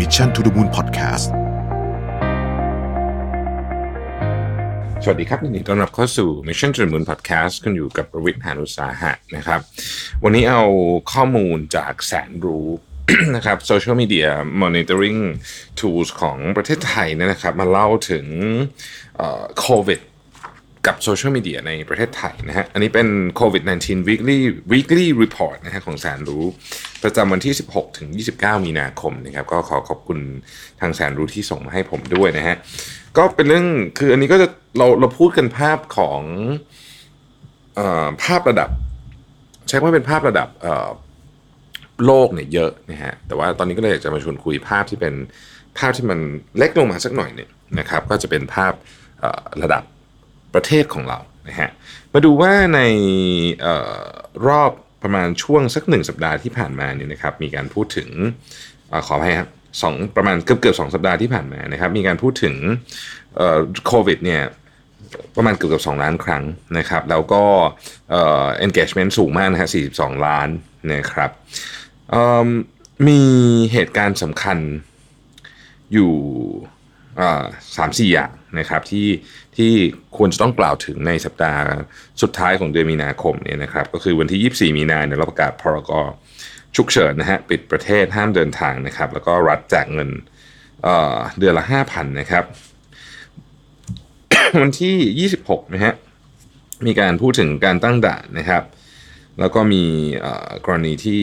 Mission to the Moon Podcast สวัสดีครับยินดีต้อนรับเข้าสู่ Mission to the Moon Podcast คุณอยู่กับประวิทย์หานุสาหะนะครับ วันนี้เอาข้อมูลจากแสนรู้นะครับ Social Media Monitoring Tools ของประเทศไทยเนยนะครับ มาเล่าถึงโควิด กับโซเชียลมีเดียในประเทศไทยนะฮะ อันนี้เป็น COVID-19 weekly weekly report นะฮะของแสนรู้ ประจำวันที่ 16 ถึง 29 มีนาคมนะครับ ก็ขอขอบคุณทางแสนรู้ที่ส่งมาให้ผมด้วยนะฮะ ก็เป็นเรื่อง คืออันนี้ก็จะเราเราพูดกันภาพของอภาพระดับ ใช้ว่าเป็นภาพระดับโลกเนี่ยเยอะนะฮะ แต่ว่าตอนนี้ก็เลยอยากจะมาชวนคุยภาพที่เป็นภาพที่มันเล็กลงมาสักหน่อยเนี่ยนะครับ ก็จะเป็นภาพระดับ ประเทศของเรานะฮะมาดูว่าในออรอบประมาณช่วงสักหนึ่งสัปดาห์ที่ผ่านมาเนี่ยนะครับมีการพูดถึงออขออภัยครับสองประมาณเกือบเกือบสองสัปดาห์ที่ผ่านมานะครับมีการพูดถึงโควิดเนี่ยประมาณเกือบเกือบสองล้านครั้งนะครับแล้วก็ engagement สูงมากนะฮะ42 ล้านนะครับมีเหตุการณ์สำคัญอยู่ สามสี่อย่างนะครับที่ที่ควรจะต้องกล่าวถึงในสัปดาห์สุดท้ายของเดือนมีนาคมเนี่ยนะครับก็คือวันที่ 24 มีนาเนี่ยเราประกาศพรกฉุกเฉินนะฮะปิดประเทศห้ามเดินทางนะครับ แล้วก็รัฐแจกเงินเเดือนละ 5,000 นะครับ วันที่ 26 นะฮะมีการพูดถึงการตั้งด่านนะครับ แล้วก็มีกรณีที่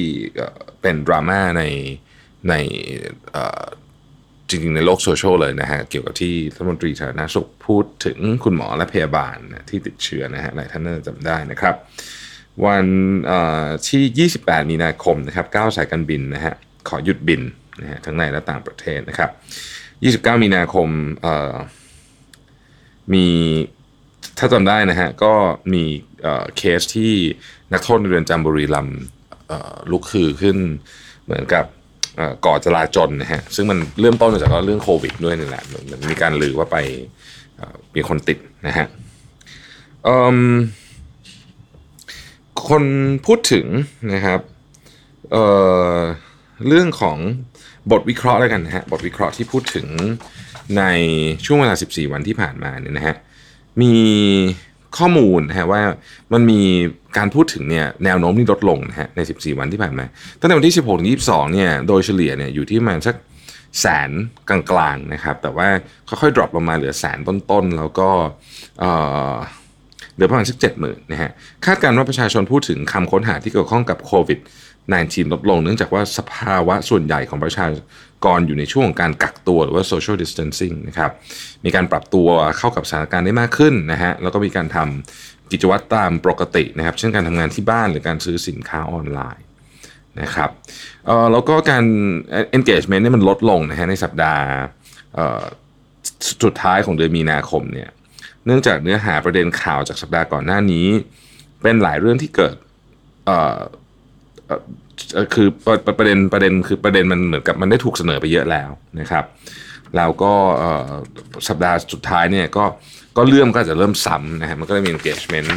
เป็นดราม่าในใน จริงๆ ในโลกโซเชียลเลยนะฮะ เกี่ยวกับที่รัฐมนตรีสาธารณสุขพูดถึงคุณหมอและพยาบาลที่ติดเชื้อนะฮะหลายท่านน่าจะจำได้นะครับ วันที่ 28 มีนาคมนะครับ9สายการบินนะฮะขอหยุดบินนะฮะทั้งในและต่างประเทศนะครับ 29 มีนาคมมีถ้าจำได้นะฮะก็มีเคสที่นักโทษในเรือนจำบุรีรัมย์ลุกคือขึ้นเหมือนกับ ก่อจลาจลนะฮะซึ่งมันเริ่มต้นมาจากเรื่องโควิดด้วยนี่แหละมันมีการลือว่าไปมีคนติดนะฮะคนพูดถึงนะครับเเรื่องของบทวิเคราะห์แล้วกันนะฮะบทวิเคราะห์ที่พูดถึงในช่วงเวลา 14 วันที่ผ่านมาเนี่ยนะฮะมี ข้อมูลนะฮะว่ามันมีการพูดถึงเนี่ยแนวโน้มที่ลดลงนะฮะใน 14 วันที่ผ่านมาตั้งแต่วันที่ 16ถึง22 เนี่ยโดยเฉลี่ยเนี่ยอยู่ที่ประมาณสักแสนกลางๆนะครับแต่ว่าค่อยๆดรอปลงมาเหลือแสนต้นๆ แล้วก็ เหลือประมาณสักเจ็ดหมื่นนะฮะคาดการณ์ว่าประชาชนพูดถึงคำค้นหาที่เกี่ยวข้องกับโควิด -19 ลดลง เนื่องจากว่าสภาวะส่วนใหญ่ของประชากรอยู่ในช่วงของการกักตัวหรือว่า social distancing นะครับมีการปรับตัวเข้ากับสถานการณ์ได้มากขึ้นนะฮะแล้วก็มีการทำกิจวัตรตามปกตินะครับ เช่นการทำงานที่บ้านหรือการซื้อสินค้าออนไลน์นะครับเอ่อแล้วก็การ engagement นี่มันลดลงนะฮะในสัปดาห์สุดท้ายของเดือนมีนาคมเนี่ย เนื่องจากเนื้อหาประเด็นข่าวจากสัปดาห์ก่อนหน้านี้ เป็นหลายเรื่องที่เกิดคือประเด็นประเด็นคือประเด็นมันเหมือนกับมันได้ถูกเสนอไปเยอะแล้วนะครับแล้วก็สัปดาห์สุดท้ายเนี่ยก็ก็เรื่องก็จะเริ่มซ้ำนะฮะมันก็เลยมี engagement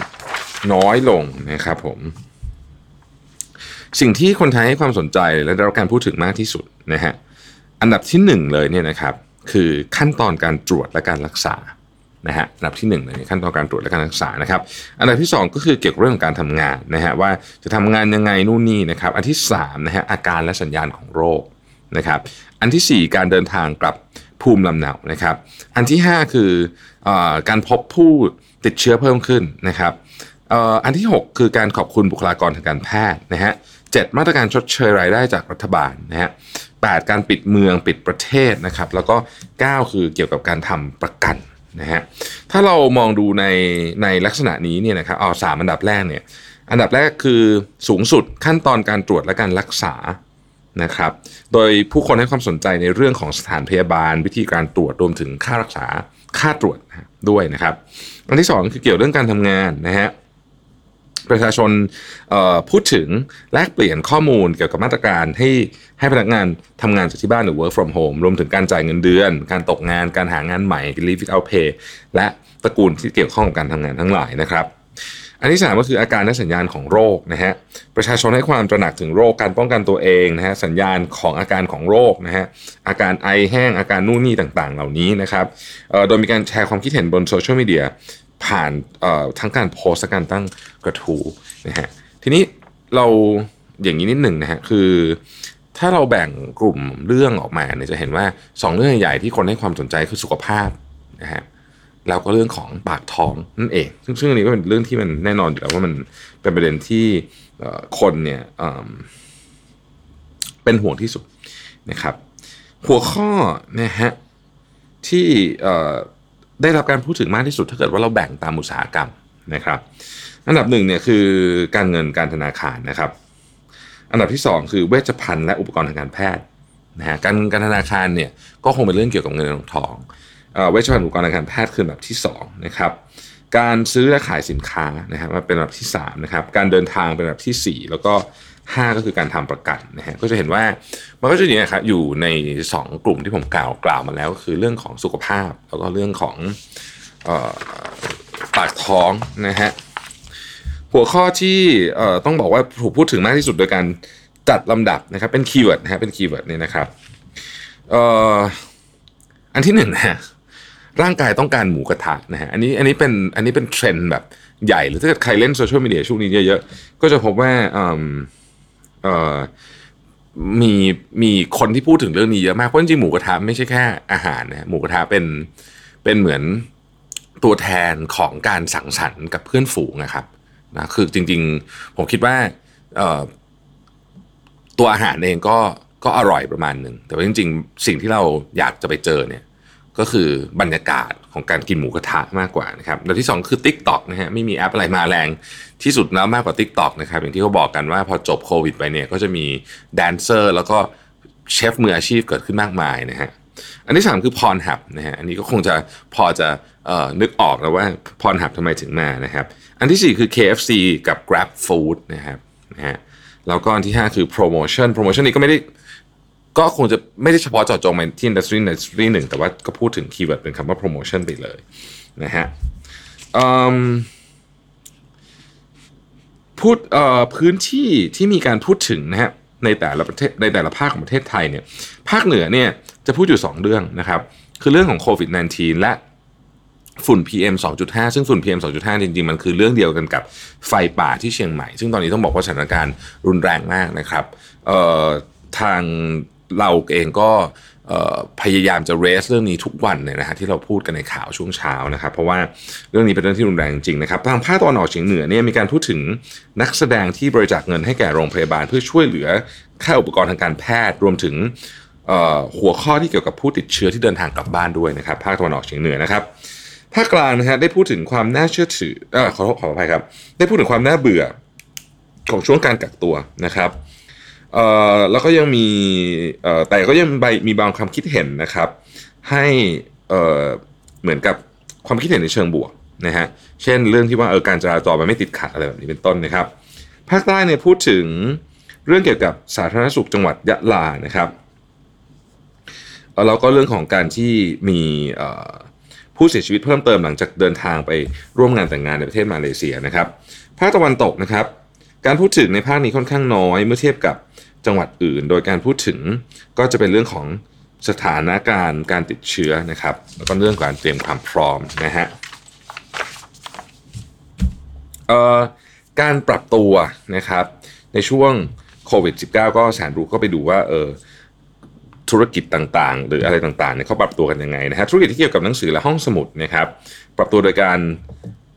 น้อยลงนะครับผมสิ่งที่คนไทยให้ความสนใจและได้รับการพูดถึงมากที่สุดนะฮะอันดับที่หนึ่งเลยเนี่ยนะครับคือขั้นตอนการตรวจและการรักษา นะฮะอันดับที่1เลยขั้นตอนการตรวจและการรักษานะครับอันดับที่ 2 ก็คือเกี่ยวกับเรื่องของการทำงานนะฮะว่าจะทำงานยังไงนู่นนี่นะครับอันที่3นะฮะอาการและสัญญาณของโรคนะครับอันที่ 4 การเดินทางกลับภูมิลำเนานะครับ อันที่ 5 คืออการพบผู้ติดเชื้อเพิ่มขึ้นนะครับอันที่ 6 คือการขอบคุณบุคลากรทางการแพทย์นะฮะเมาตรการชดเชยรายได้จากรัฐบาลนะฮะแการปิดเมืองปิดประเทศนะครับ แล้วก็ 9 คือเกี่ยวกับการทำประกัน นะฮะถ้าเรามองดูในในลักษณะนี้เนี่ยนะครับเอาสามอันดับแรกเนี่ยอันดับแรกคือสูงสุดขั้นตอนการตรวจและการรักษานะครับโดยผู้คนให้ความสนใจในเรื่องของสถานพยาบาล วิธีการตรวจรวมถึงค่ารักษาค่าตรวจด้วยนะครับ อันที่ 2 คือเกี่ยวเรื่องการทำงานนะฮะ ประชาชนพูดถึงแลกเปลี่ยนข้อมูลเกี่ยวกับมาตรการให้ให้พนักงานทำงานจากที่บ้านหรือ work from home รวมถึงการจ่ายเงินเดือน การตกงานการหางานใหม่ leave without pay และตระกูลที่เกี่ยวข้องกับการทำงานทั้งหลายนะครับอันที่สามก็คืออาการและสัญญาณของโรคนะฮะประชาชนให้ความตระหนักถึงโรคการป้องกันตัวเองนะฮะสัญญาณของอาการของโรคนะฮะอาการไอแห้งอาการนู่นนี่ต่างๆ เหล่านี้นะครับโดยมีการแชร์ความคิดเห็นบนโซเชียลมีเดีย ผ่านทั้งการโพสและการตั้งกระทู้นะฮะทีนี้เราอย่างนี้นิดหนึ่งนะฮะคือถ้าเราแบ่งกลุ่มเรื่องออกมาเนี่ยจะเห็นว่า 2 เรื่องใหญ่ที่คนให้ความสนใจคือสุขภาพนะฮะแล้วก็เรื่องของปากท้องนั่นเอง ซึ่งซึ่งอันนี้ก็เป็นเรื่องที่มันแน่นอนอยู่แล้วว่ามันเป็นประเด็นที่คนเนี่ยเป็นห่วงที่สุดนะครับ หัวข้อนะฮะที่ ได้รับการพูดถึงมากที่สุดถ้าเกิดว่าเราแบ่งตามอุตสาหกรรมนะครับ อันดับหนึ่งเนี่ยคือการเงินการธนาคารนะครับ อันดับที่ 2 คือเวชภัณฑ์และอุปกรณ์ทางการแพทย์นะฮะการการธนาคารเนี่ยก็คงเป็นเรื่องเกี่ยวกับเงินทองเวชภัณฑ์อุปกรณ์ทางการแพทย์คือแบบที่2นะครับการซื้อและขายสินค้านะครับเป็นแบบที่3นะครับการเดินทางเป็นแบบที่ 4 แล้วก็ 5 ก็คือการทำประกันนะฮะก็จะเห็นว่ามันก็จะอยู่นะครับอยู่ใน 2 กลุ่มที่ผมกล่าวกล่าวมาแล้วก็คือเรื่องของสุขภาพ แล้วก็เรื่องของปากท้องนะฮะหัวข้อที่ต้องบอกว่าถูกพูดถึงมากที่สุดโดยการจัดลำดับนะครับเป็น keyword นะฮะเป็น keyword นี่นะครับอันที่หนึ่งนะร่างกายต้องการหมูกระทะนะฮะอันนี้อันนี้เป็นอันนี้เป็นเทรนด์แบบใหญ่หรือถ้าเกิดใครเล่นโซเชียลมีเดียช่วงนี้เยอะๆ ก็จะพบว่า เออมีมีคนที่พูดถึงเรื่องนี้เยอะมากเพราะจริงหมูกระทะไม่ใช่แค่อาหารนะหมูกระทะเป็นเป็นเหมือนตัวแทนของการสังสรรค์กับเพื่อนฝูงนะครับนะคือจริง ๆ ผมคิดว่าตัวอาหารเองก็ก็อร่อยประมาณหนึ่งแต่ว่าจริง ๆ สิ่งที่เราอยากจะไปเจอเนี่ยก็คือบรรยากาศ ของการกินหมูกระทะมากกว่านะครับแล้วที่ 2 คือ Tik t o อกนะฮะไม่มีแอปอะไรมาแรงที่สุดแล้วมากกว่า Tik t o อกนะครับอย่างที่เขาบอกกันว่าพอจบโควิดไปเนี่ยก็จะมีแดนเซอร์แล้วก็เชฟมืออาชีพเกิดขึ้นมากมายนะฮะอันที่ 3 คือ Pornhub นะฮะอันนี้ก็คงจะพอจะนึกออกแล้วว่า Pornhub ทำไมถึงมานะครับอันที่ 4 คือ KFC กับ Grab Food นะครับนะฮะแล้วก็อันที่ 5 คือ promotion promotion นี้ก็ไม่ได้ ก็คงจะไม่ได้เฉพาะเจาะจงไปที่ industry industry หนึ่งแต่ว่าก็พูดถึง keyword เป็นคำว่าโปรโมชั่นไปเลยนะฮะพูดพื้นที่ที่มีการพูดถึงนะฮะในแต่ละประเทศในแต่ละภาคของประเทศไทยเนี่ยภาคเหนือเนี่ยจะพูดอยู่ 2 เรื่องนะครับ คือเรื่องของโควิด -19 และฝุ่น PM 2.5 ซึ่งฝุ่น PM 2.5 จริงๆ มันคือเรื่องเดียวกันกับไฟป่าที่เชียงใหม่ ซึ่งตอนนี้ต้องบอกว่าสถานการณ์รุนแรงมากนะครับทาง เราเองก็พยายามจะเรสเรื่องนี้ทุกวันเนี่ยนะฮะที่เราพูดกันในข่าวช่วงเช้านะครับเพราะว่าเรื่องนี้เป็นเรื่องที่รุนแรงจริงนะครับทางภาคตะวันออกเฉียงเหนือเนี่ยมีการพูดถึงนักแสดงที่บริจาคเงินให้แก่โรงพยาบาล เพื่อช่วยเหลือค่าอุปกรณ์ทางการแพทย์รวมถึงหัวข้อที่เกี่ยวกับผู้ติดเชื้อที่เดินทางกลับบ้านด้วยนะครับภาคตะวันออกเฉียงเหนือนะครับภาคกลางนะฮะได้พูดถึงความน่าเชื่อถืออขอขออภัยครับ ได้พูดถึงความน่าเบื่อของช่วงการกักตัวนะครับ เอ่อแล้วก็ยังมีเอ่อแต่ก็ยังมีบางความคิดเห็นนะครับ ให้เอ่อเหมือนกับความคิดเห็นในเชิงบวกนะฮะเช่นเรื่องที่ว่าเออการจราจรมันไม่ติดขัดอะไรแบบนี้เป็นต้นนะครับ ภาคใต้เนี่ยพูดถึงเรื่องเกี่ยวกับสาธารณสุขจังหวัดยะลานะครับแล้วก็เรื่องของการที่มีผู้เสียชีวิตเพิ่มเติมหลังจากเดินทางไปร่วมงานแต่งงานในประเทศมาเลเซียนะครับ ภาคตะวันตกนะครับ การพูดถึงในภาคนี้ค่อนข้างน้อย เมื่อเทียบกับจังหวัดอื่น โดยการพูดถึงก็จะเป็นเรื่องของสถานการณ์การติดเชื้อนะครับ แล้วก็เรื่องการเตรียมความพร้อมนะฮะการปรับตัวนะครับ ในช่วงโควิด -19 ก็แสนรู้ก็ไปดูว่าเออธุรกิจต่างๆ หรืออะไรต่างๆเนี่ยเขาปรับตัวกันยังไงนะฮะธุรกิจที่เกี่ยวกับหนังสือและห้องสมุดนะครับ ปรับตัวโดยการ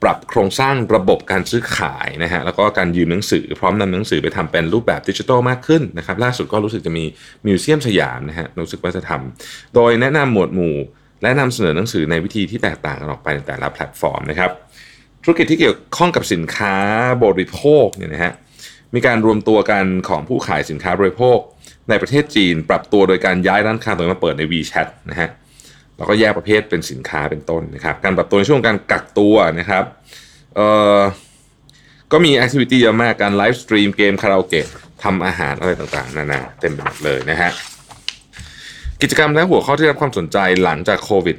ปรับโครงสร้างระบบการซื้อขายนะฮะแล้วก็การยืมหนังสือ พร้อมนำหนังสือไปทำเป็นรูปแบบดิจิทัลมากขึ้นนะครับล่าสุดก็รู้สึกจะมีมิวเซียมสยามนะฮะรู้สึกว่าจะทำโดยแนะนำหมวดหมู่ และนำเสนอหนังสือในวิธีที่แตกต่างกันออกไปในแต่ละแพลตฟอร์มนะครับธุรกิจที่เกี่ยวข้องกับสินค้าบริโภคเนี่ยนะฮะมีการรวมตัวกันของผู้ขายสินค้าบริโภค ในประเทศจีน ปรับตัวโดยการย้ายร้านค้าตัวมาเปิดใน WeChat นะฮะ แล้วก็แยกประเภทเป็นสินค้าเป็นต้นนะครับ การปรับตัวในช่วงการกักตัวนะครับเอ่อก็มี activity เยอะมากการ live stream เกมคาราโอเกะทำอาหารอะไรต่างๆ นานาเต็มไปหมดเลยนะฮะกิจกรรมและหัวข้อที่รับความสนใจหลังจากโควิด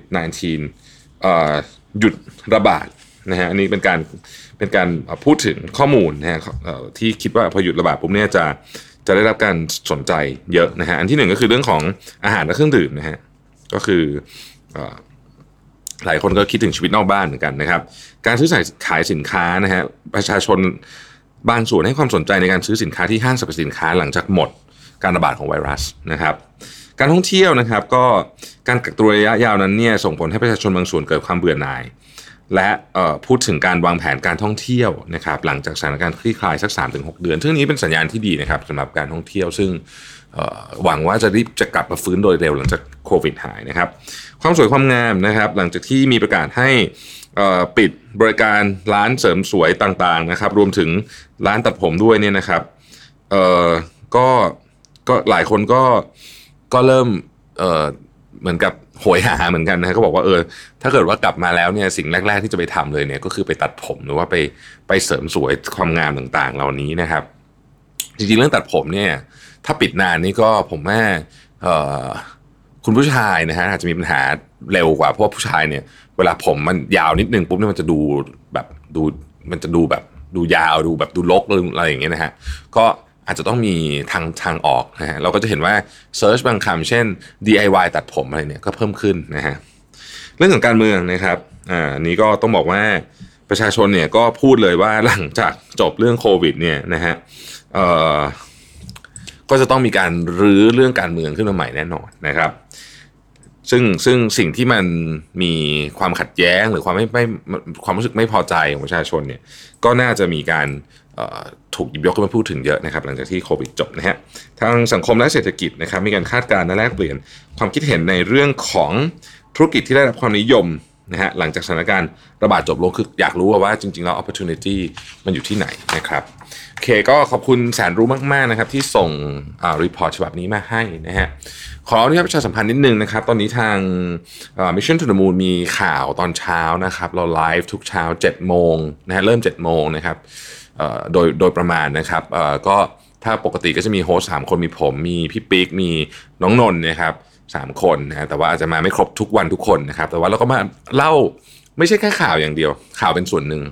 -19 เอ่อหยุดระบาดนะฮะอันนี้เป็นการเป็นการพูดถึงข้อมูลนะฮะที่คิดว่าพอหยุดระบาดปุ๊บเนี่ยจะจะได้รับการสนใจเยอะนะฮะอันที่หนึ่งก็คือเรื่องของอาหารและเครื่องดื่มนะฮะ ก็คือหลายคนก็คิดถึงชีวิตนอกบ้านเหมือนกันนะครับ การซื้อขายสินค้านะฮะประชาชนบางส่วนให้ความสนใจในการซื้อสินค้าที่ห้างสรรพสินค้าหลังจากหมดการระบาดของไวรัสนะครับการท่องเที่ยวนะครับก็การกักตัวระยะยาวนั้นเนี่ยส่งผลให้ประชาชนบางส่วนเกิดความเบื่อหน่าย และพูดถึงการวางแผนการท่องเที่ยวนะครับหลังจากสถานการณ์คลี่คลายสัก 3-6 เดือน ซึ่งนี้เป็นสัญญาณที่ดีนะครับสำหรับการท่องเที่ยวซึ่ง หวังว่าจะรีบจะกลับมาฟื้นโดยเร็วหลังจากโควิดหายนะครับ ความสวยความงามนะครับ หลังจากที่มีประกาศให้ปิดบริการร้านเสริมสวยต่างๆนะครับ รวมถึงร้านตัดผมด้วยเนี่ยนะครับก็ก็หลายคนก็ก็เริ่มเเหมือนกับโหยหาเหมือนกันนะก็บอกว่าเออถ้าเกิดว่ากลับมาแล้วเนี่ยสิ่งแรก ๆ ที่จะไปทำเลยเนี่ยก็คือไปตัดผมหรือว่าไปไปเสริมสวยความงามต่างๆ เหล่านี้นะครับ จริงๆเรื่องตัดผมเนี่ย ถ้าปิดนานนี่ก็ผมว่าคุณผู้ชายนะฮะอาจจะมีปัญหาเร็วกว่าเพราะผู้ชายเนี่ย เวลาผมมันยาวนิดนึงปุ๊บเนี่ยมันจะดูแบบดูมันจะดูแบบดูยาวดูแบบดูลกอะไรอย่างเงี้ยนะฮะก็อาจจะต้องมีทางทางออกนะฮะเราก็จะเห็นว่าเซิร์ชบางคำเช่น DIY ตัดผมอะไรเนี่ยก็เพิ่มขึ้นนะฮะเรื่องของการเมืองนะครับอ่านี้ก็ต้องบอกว่าประชาชนเนี่ยก็พูดเลยว่าหลังจากจบเรื่องโควิดเนี่ยนะฮะเอ่อ ก็จะต้องมีการรื้อเรื่องการเมืองขึ้นมาใหม่แน่นอนนะครับ ซึ่งซึ่งสิ่งที่มันมีความขัดแย้งหรือความไม่ไม่ความรู้สึกไม่พอใจของประชาชนเนี่ยก็น่าจะมีการถูกหยิบยกขึ้นมาพูดถึงเยอะนะครับ หลังจากที่โควิดจบนะฮะทางสังคมและเศรษฐกิจนะครับ มีการคาดการณ์และแลกเปลี่ยนความคิดเห็นในเรื่องของธุรกิจที่ได้รับความนิยม นะฮะหลังจากสถานการณ์ระบาดจบลงคืออยากรู้ว่าจริง ๆ แล้ว opportunity มันอยู่ที่ไหนนะครับโอเคก็ขอบคุณ Zanroo มากๆนะครับที่ส่ง report ฉบับนี้มาให้นะฮะขออนุญาตประชาสัมพันธ์นิดนึงนะครับ ตอนนี้ทาง Mission to the Moon มีข่าวตอนเช้านะครับ เราไลฟ์ทุกเช้า 7 โมงนะฮะเริ่ม 7 โมงนะครับโดยโดยประมาณนะครับก็ถ้าปกติก็จะมี host สามคนมีผมมีพี่ปิ๊กมีน้องนนท์นะครับ สามคนนะแต่ว่าอาจจะมาไม่ครบทุกวันทุกคนนะครับ แต่ว่าเราก็มาเล่าไม่ใช่แค่ข่าวอย่างเดียว ข่าวเป็นส่วนหนึ่ง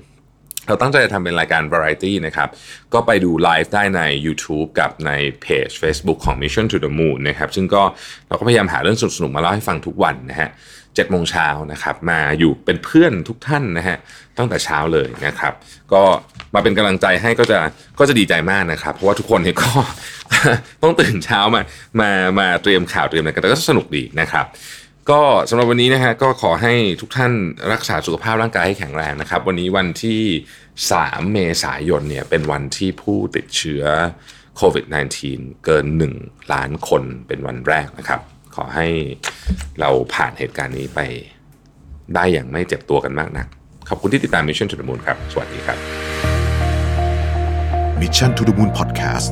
เราตั้งใจจะทำเป็นรายการ Variety นะครับ ก็ไปดูไลฟ์ได้ใน YouTube กับในเพจ Facebook ของ Mission to the Moon นะครับ ซึ่งก็เราก็พยายามหาเรื่องสนุกๆมาเล่าให้ฟังทุกวันนะฮะเจ็ดโมงเช้านะครับ มาอยู่เป็นเพื่อนทุกท่านนะฮะตั้งแต่เช้าเลยนะครับ ก็มาเป็นกำลังใจให้ก็จะก็จะดีใจมากนะครับ เพราะว่าทุกคนเนี่ยก็ต้องตื่นเช้ามามามาเตรียมข่าวเตรียมอะไรกันแต่ก็สนุกดีนะครับ ก็สำหรับวันนี้นะฮะก็ขอให้ทุกท่านรักษาสุขภาพร่างกายให้แข็งแรงนะครับ วันนี้วันที่ 3 เมษายนเนี่ยเป็นวันที่ผู้ติดเชื้อโควิด -19 เกิน 1 ล้านคนเป็นวันแรกนะครับ ขอให้เราผ่านเหตุการณ์นี้ไปได้อย่างไม่เจ็บตัวกันมากนะัก ขอบคุณที่ติดตาม Mission to the Moon ครับ สวัสดีครับ Mission to the Moon Podcast